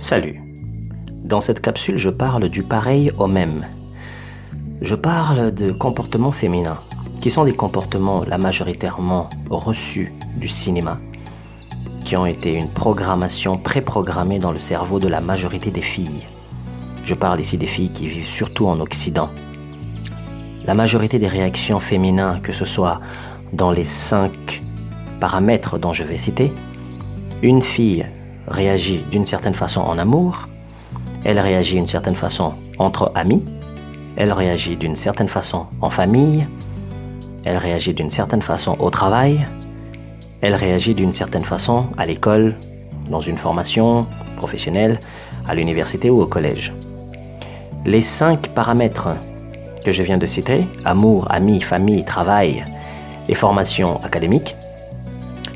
Salut. Dans cette capsule, je parle du pareil au même. Je parle de comportements féminins, qui sont des comportements la majoritairement reçus du cinéma, qui ont été une programmation préprogrammée dans le cerveau de la majorité des filles. Je parle ici des filles qui vivent surtout en Occident. La majorité des réactions féminines, que ce soit dans les cinq paramètres dont je vais citer, une fille réagit d'une certaine façon en amour, elle réagit d'une certaine façon entre amis, elle réagit d'une certaine façon en famille, elle réagit d'une certaine façon au travail, elle réagit d'une certaine façon à l'école, dans une formation professionnelle, à l'université ou au collège. Les cinq paramètres que je viens de citer, amour, amis, famille, travail et formation académique,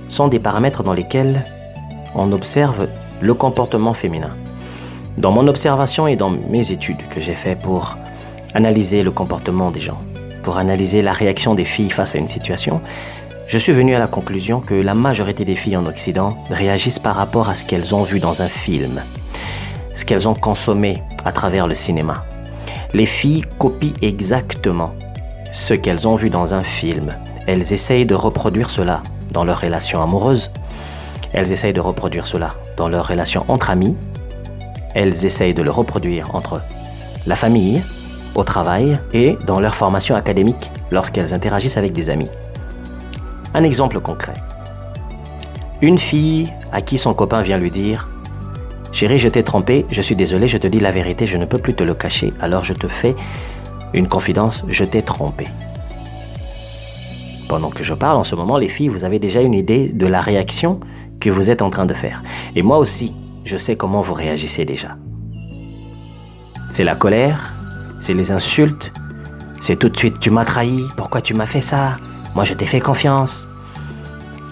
sont des paramètres dans lesquels on observe le comportement féminin. Dans mon observation et dans mes études que j'ai fait pour analyser le comportement des gens, pour analyser la réaction des filles face à une situation, je suis venu à la conclusion que la majorité des filles en Occident réagissent par rapport à ce qu'elles ont vu dans un film, ce qu'elles ont consommé à travers le cinéma. Les filles copient exactement ce qu'elles ont vu dans un film. Elles essayent de reproduire cela dans leurs relations amoureuses, elles essayent de reproduire cela dans leurs relations entre amis. Elles essayent de le reproduire entre la famille, au travail et dans leur formation académique lorsqu'elles interagissent avec des amis. Un exemple concret. Une fille à qui son copain vient lui dire Chérie, je t'ai trompé, je suis désolé, je te dis la vérité, je ne peux plus te le cacher, alors je te fais une confidence, je t'ai trompé. Pendant que je parle en ce moment, les filles, vous avez déjà une idée de la réaction vous êtes en train de faire. Et moi aussi, je sais comment vous réagissez déjà. C'est la colère, c'est les insultes, c'est tout de suite tu m'as trahi, pourquoi tu m'as fait ça? Moi je t'ai fait confiance.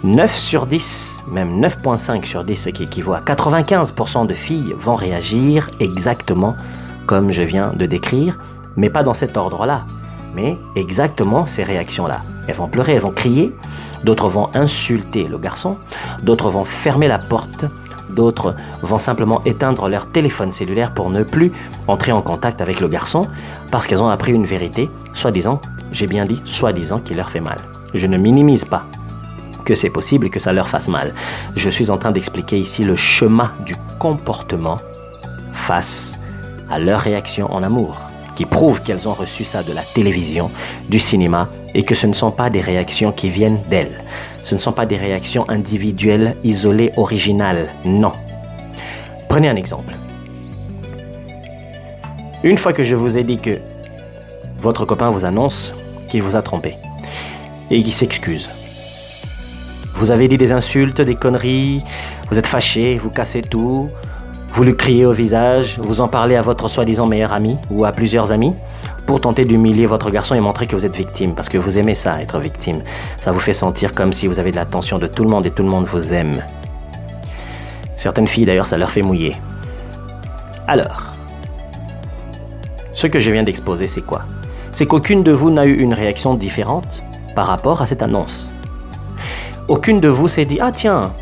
9 sur 10, même 9.5 sur 10, ce qui équivaut à 95% de filles vont réagir exactement comme je viens de décrire, mais pas dans cet ordre-là, mais exactement ces réactions-là. Elles vont pleurer, elles vont crier, d'autres vont insulter le garçon, d'autres vont fermer la porte, d'autres vont simplement éteindre leur téléphone cellulaire pour ne plus entrer en contact avec le garçon parce qu'elles ont appris une vérité, soi-disant, j'ai bien dit soi-disant, qui leur fait mal. Je ne minimise pas que c'est possible que ça leur fasse mal. Je suis en train d'expliquer ici le chemin du comportement face à leur réaction en amour qui prouvent qu'elles ont reçu ça de la télévision, du cinéma, et que ce ne sont pas des réactions qui viennent d'elles. Ce ne sont pas des réactions individuelles, isolées, originales. Non. Prenez un exemple. Une fois que je vous ai dit que votre copain vous annonce qu'il vous a trompé et qu'il s'excuse, vous avez dit des insultes, des conneries, vous êtes fâché, vous cassez tout, vous lui criez au visage, vous en parlez à votre soi-disant meilleur ami ou à plusieurs amis pour tenter d'humilier votre garçon et montrer que vous êtes victime, parce que vous aimez ça, être victime. Ça vous fait sentir comme si vous avez de l'attention de tout le monde et tout le monde vous aime. Certaines filles d'ailleurs, ça leur fait mouiller. Alors, ce que je viens d'exposer, c'est quoi? C'est qu'aucune de vous n'a eu une réaction différente par rapport à cette annonce. Aucune de vous s'est dit, ah tiens,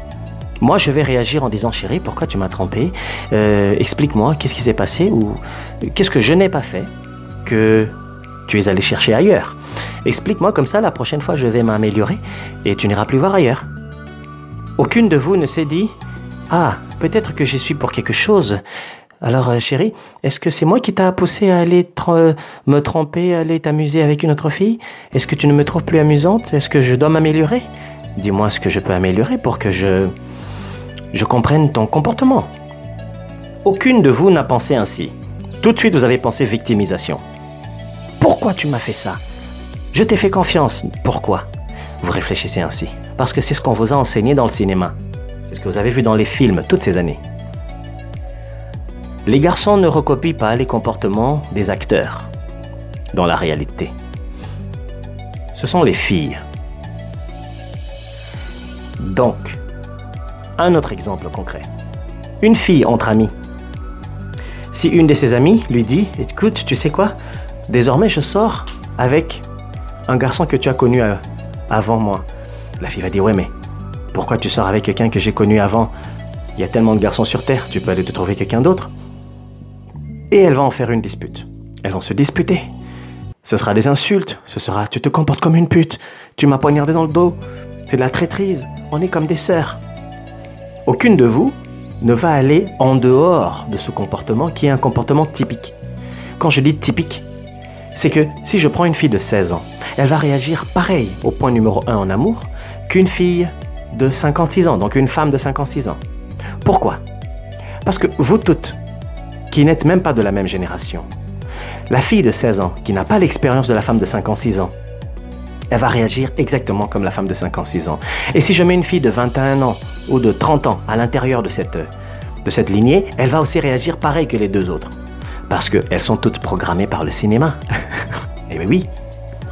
moi, je vais réagir en disant chérie, pourquoi tu m'as trompé euh, Explique-moi, qu'est-ce qui s'est passé ou qu'est-ce que je n'ai pas fait que tu es allé chercher ailleurs Explique-moi comme ça, la prochaine fois, je vais m'améliorer et tu n'iras plus voir ailleurs. Aucune de vous ne s'est dit ah, peut-être que j'y suis pour quelque chose. Alors, euh, chérie, est-ce que c'est moi qui t'a poussé à aller me tromper, à aller t'amuser avec une autre fille? Est-ce que tu ne me trouves plus amusante? Est-ce que je dois m'améliorer? Dis-moi ce que je peux améliorer pour que je je comprenne ton comportement. Aucune de vous n'a pensé ainsi. Tout de suite, vous avez pensé victimisation. Pourquoi tu m'as fait ça? Je t'ai fait confiance. Pourquoi? Vous réfléchissez ainsi. Parce que c'est ce qu'on vous a enseigné dans le cinéma. C'est ce que vous avez vu dans les films toutes ces années. Les garçons ne recopient pas les comportements des acteurs dans la réalité. Ce sont les filles. Donc, un autre exemple concret. Une fille entre amis. Si une de ses amies lui dit, écoute, tu sais quoi? Désormais, je sors avec un garçon que tu as connu euh, avant moi. La fille va dire, ouais, mais pourquoi tu sors avec quelqu'un que j'ai connu avant? Il y a tellement de garçons sur Terre, tu peux aller te trouver quelqu'un d'autre. Et elle va en faire une dispute. Elles vont se disputer. Ce sera des insultes, ce sera tu te comportes comme une pute, tu m'as poignardé dans le dos, c'est de la traîtrise, on est comme des sœurs. Aucune de vous ne va aller en dehors de ce comportement qui est un comportement typique. Quand je dis typique, c'est que si je prends une fille de 16 ans, elle va réagir pareil au point numéro 1 en amour qu'une fille de 56 ans, donc une femme de 56 ans. Pourquoi? Parce que vous toutes, qui n'êtes même pas de la même génération, la fille de 16 ans, qui n'a pas l'expérience de la femme de 56 ans, elle va réagir exactement comme la femme de 56 ans. Et si je mets une fille de 21 ans ou de 30 ans à l'intérieur de cette, de cette lignée, elle va aussi réagir pareil que les deux autres. Parce qu'elles sont toutes programmées par le cinéma. Eh oui,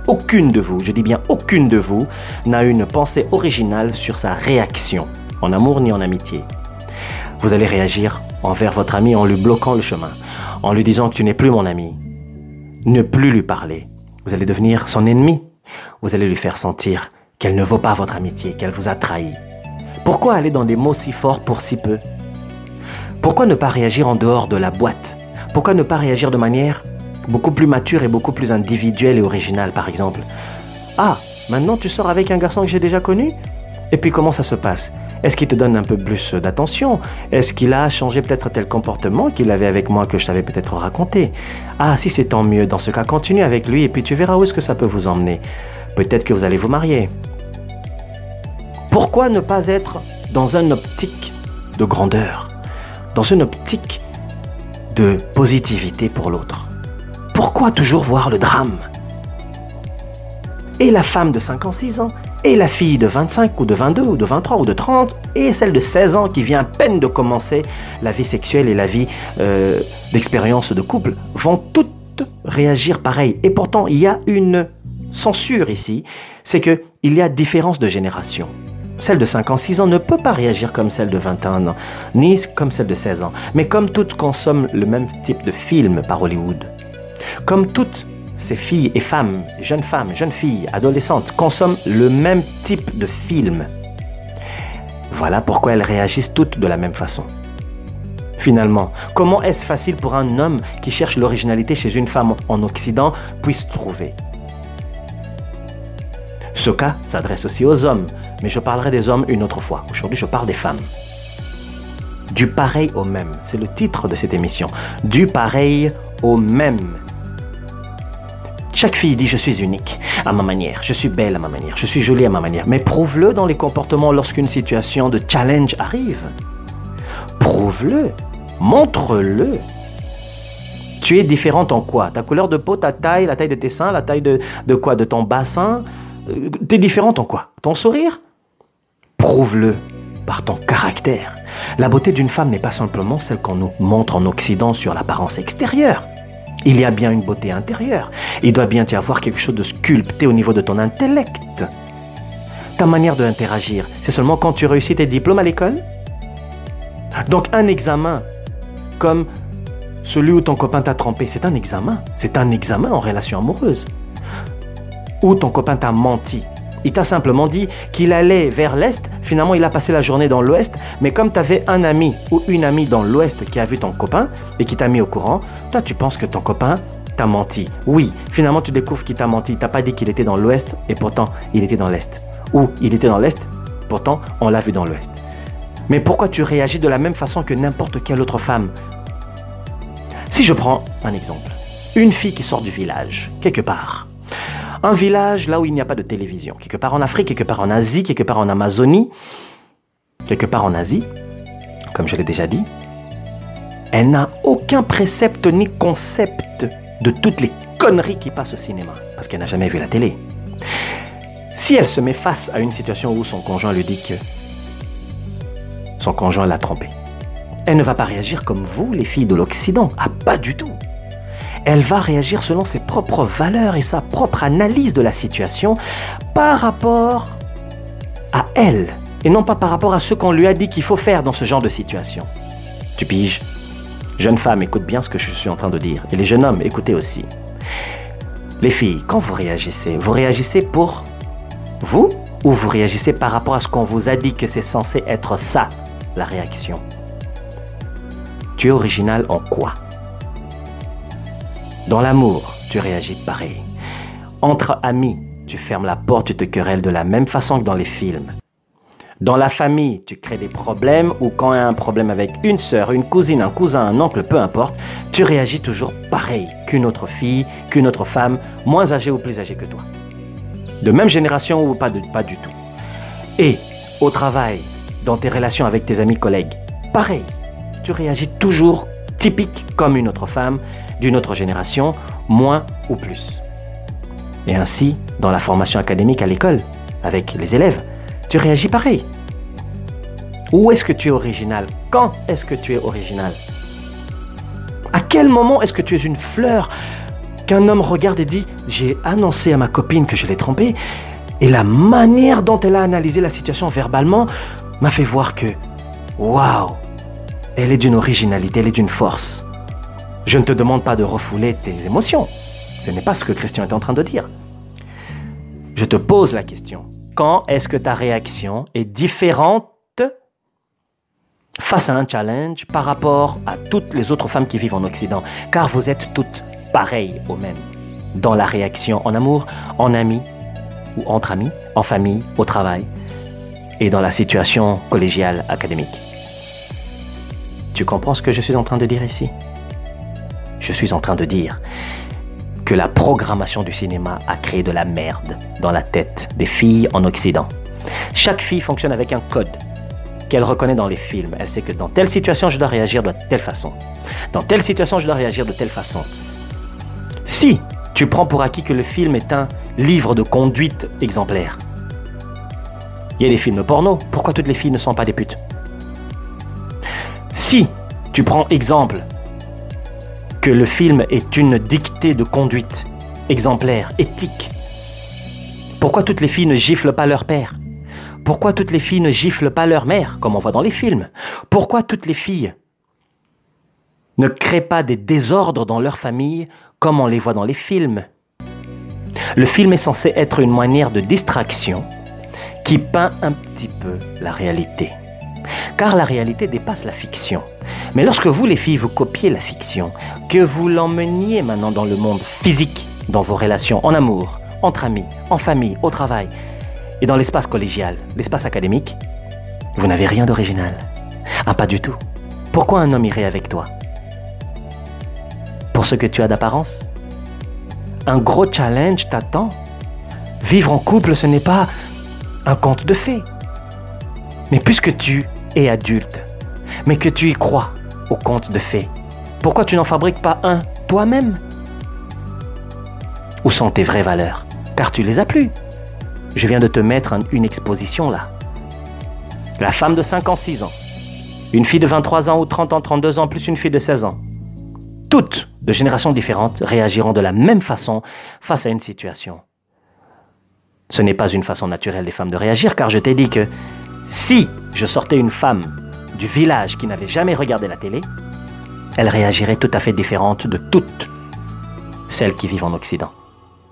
aucune de vous, je dis bien aucune de vous, n'a une pensée originale sur sa réaction, en amour ni en amitié. Vous allez réagir envers votre ami en lui bloquant le chemin, en lui disant que tu n'es plus mon ami. Ne plus lui parler. Vous allez devenir son ennemi. Vous allez lui faire sentir qu'elle ne vaut pas votre amitié, qu'elle vous a trahi. Pourquoi aller dans des mots si forts pour si peu? Pourquoi ne pas réagir en dehors de la boîte? Pourquoi ne pas réagir de manière beaucoup plus mature et beaucoup plus individuelle et originale, par exemple? Ah, maintenant tu sors avec un garçon que j'ai déjà connu? Et puis comment ça se passe? Est-ce qu'il te donne un peu plus d'attention? Est-ce qu'il a changé peut-être tel comportement qu'il avait avec moi que je t'avais peut-être raconté? Ah, si c'est tant mieux. Dans ce cas, continue avec lui et puis tu verras où est-ce que ça peut vous emmener. Peut-être que vous allez vous marier. Pourquoi ne pas être dans une optique de grandeur? Dans une optique de positivité pour l'autre Pourquoi toujours voir le drame? Et la femme de 56 ans et la fille de 25 ou de 22 ou de 23 ou de 30 et celle de 16 ans qui vient à peine de commencer la vie sexuelle et la vie euh, d'expérience de couple vont toutes réagir pareil. Et pourtant, il y a une censure ici, c'est que il y a différence de génération. Celle de 5 ans, 6 ans ne peut pas réagir comme celle de 21 ans, ni comme celle de 16 ans. Mais comme toutes consomment le même type de film par Hollywood, comme toutes ces filles et femmes, jeunes femmes, jeunes filles, adolescentes, consomment le même type de film. Voilà pourquoi elles réagissent toutes de la même façon. Finalement, comment est-ce facile pour un homme qui cherche l'originalité chez une femme en Occident puisse trouver? Ce cas s'adresse aussi aux hommes, mais je parlerai des hommes une autre fois. Aujourd'hui, je parle des femmes. Du pareil au même, c'est le titre de cette émission. Du pareil au même. Chaque fille dit je suis unique à ma manière, je suis belle à ma manière, je suis jolie à ma manière. Mais prouve-le dans les comportements lorsqu'une situation de challenge arrive. Prouve-le, montre-le. Tu es différente en quoi? Ta couleur de peau, ta taille, la taille de tes seins, la taille de, quoi? De ton bassin? Euh, Tu es différente en quoi? Ton sourire? Prouve-le par ton caractère. La beauté d'une femme n'est pas simplement celle qu'on nous montre en Occident sur l'apparence extérieure. Il y a bien une beauté intérieure. Il doit bien y avoir quelque chose de sculpté au niveau de ton intellect. Ta manière d'interagir, c'est seulement quand tu réussis tes diplômes à l'école Donc un examen, comme celui où ton copain t'a trompé, c'est un examen. C'est un examen en relation amoureuse. Ou ton copain t'a menti, il t'a simplement dit qu'il allait vers l'Est. Finalement, il a passé la journée dans l'Ouest. Mais comme tu avais un ami ou une amie dans l'Ouest qui a vu ton copain et qui t'a mis au courant, toi, tu penses que ton copain t'a menti. Oui, finalement, tu découvres qu'il t'a menti. Il t'a pas dit qu'il était dans l'Ouest et pourtant, il était dans l'Est. Ou il était dans l'Est, pourtant, on l'a vu dans l'Ouest. Mais pourquoi tu réagis de la même façon que n'importe quelle autre femme? Si je prends un exemple, une fille qui sort du village, quelque part, un village là où il n'y a pas de télévision, quelque part en Afrique, quelque part en Asie, quelque part en Amazonie, quelque part en Asie, comme je l'ai déjà dit, elle n'a aucun précepte ni concept de toutes les conneries qui passent au cinéma, parce qu'elle n'a jamais vu la télé. Si elle se met face à une situation où son conjoint lui dit que son conjoint l'a trompée, elle ne va pas réagir comme vous, les filles de l'Occident. Ah, pas du tout elle va réagir selon ses propres valeurs et sa propre analyse de la situation par rapport à elle et non pas par rapport à ce qu'on lui a dit qu'il faut faire dans ce genre de situation. Tu piges Jeune femme, écoute bien ce que je suis en train de dire. Et les jeunes hommes, écoutez aussi. Les filles, quand vous réagissez, vous réagissez pour vous ou vous réagissez par rapport à ce qu'on vous a dit que c'est censé être ça la réaction? Tu es original en quoi? Dans l'amour, tu réagis pareil. Entre amis, tu fermes la porte, tu te querelles de la même façon que dans les films. Dans la famille, tu crées des problèmes ou quand il y a un problème avec une sœur, une cousine, un cousin, un oncle, peu importe, tu réagis toujours pareil qu'une autre fille, qu'une autre femme, moins âgée ou plus âgée que toi. De même génération ou pas, du tout. Et au travail, dans tes relations avec tes amis collègues, pareil, tu réagis toujours typique comme une autre femme d'une autre génération, moins ou plus. Et ainsi, dans la formation académique à l'école, avec les élèves, tu réagis pareil. Où est-ce que tu es original? Quand est-ce que tu es original? À quel moment est-ce que tu es une fleur qu'un homme regarde et dit J'ai annoncé à ma copine que je l'ai trompée et la manière dont elle a analysé la situation verbalement m'a fait voir que, waouh, elle est d'une originalité, elle est d'une force. Je ne te demande pas de refouler tes émotions. Ce n'est pas ce que Christian est en train de dire. Je te pose la question. Quand est-ce que ta réaction est différente face à un challenge par rapport à toutes les autres femmes qui vivent en Occident? Car vous êtes toutes pareilles au même. Dans la réaction en amour, en ami ou entre amis, en famille, au travail et dans la situation collégiale académique. Tu comprends ce que je suis en train de dire ici? Je suis en train de dire que la programmation du cinéma a créé de la merde dans la tête des filles en Occident. Chaque fille fonctionne avec un code qu'elle reconnaît dans les films. Elle sait que dans telle situation, je dois réagir de telle façon. Dans telle situation, je dois réagir de telle façon. Si tu prends pour acquis que le film est un livre de conduite exemplaire, il y a des films porno, pourquoi toutes les filles ne sont pas des putes? Si tu prends exemple que le film est une dictée de conduite exemplaire, éthique. Pourquoi toutes les filles ne giflent pas leur père? Pourquoi toutes les filles ne giflent pas leur mère, comme on voit dans les films? Pourquoi toutes les filles ne créent pas des désordres dans leur famille, comme on les voit dans les films? Le film est censé être une manière de distraction qui peint un petit peu la réalité. Car la réalité dépasse la fiction. Mais lorsque vous, les filles, vous copiez la fiction, que vous l'emmeniez maintenant dans le monde physique, dans vos relations en amour, entre amis, en famille, au travail, et dans l'espace collégial, l'espace académique, vous n'avez rien d'original. Ah, pas du tout. Pourquoi un homme irait avec toi? Pour ce que tu as d'apparence? Un gros challenge t'attend? Vivre en couple, ce n'est pas un conte de fées. Mais puisque tu es adulte, mais que tu y crois au conte de fées, pourquoi tu n'en fabriques pas un toi-même? Où sont tes vraies valeurs? Car tu les as plus. Je viens de te mettre une exposition là. La femme de 5 ans, 6 ans. Une fille de 23 ans ou 30 ans, 32 ans, plus une fille de 16 ans. Toutes, de générations différentes, réagiront de la même façon face à une situation. Ce n'est pas une façon naturelle des femmes de réagir, car je t'ai dit que si je sortais une femme du village qui n'avait jamais regardé la télé, elle réagirait tout à fait différente de toutes celles qui vivent en Occident.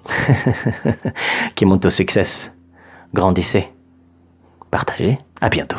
qui montent au succès. Grandissez. Partagez. À bientôt.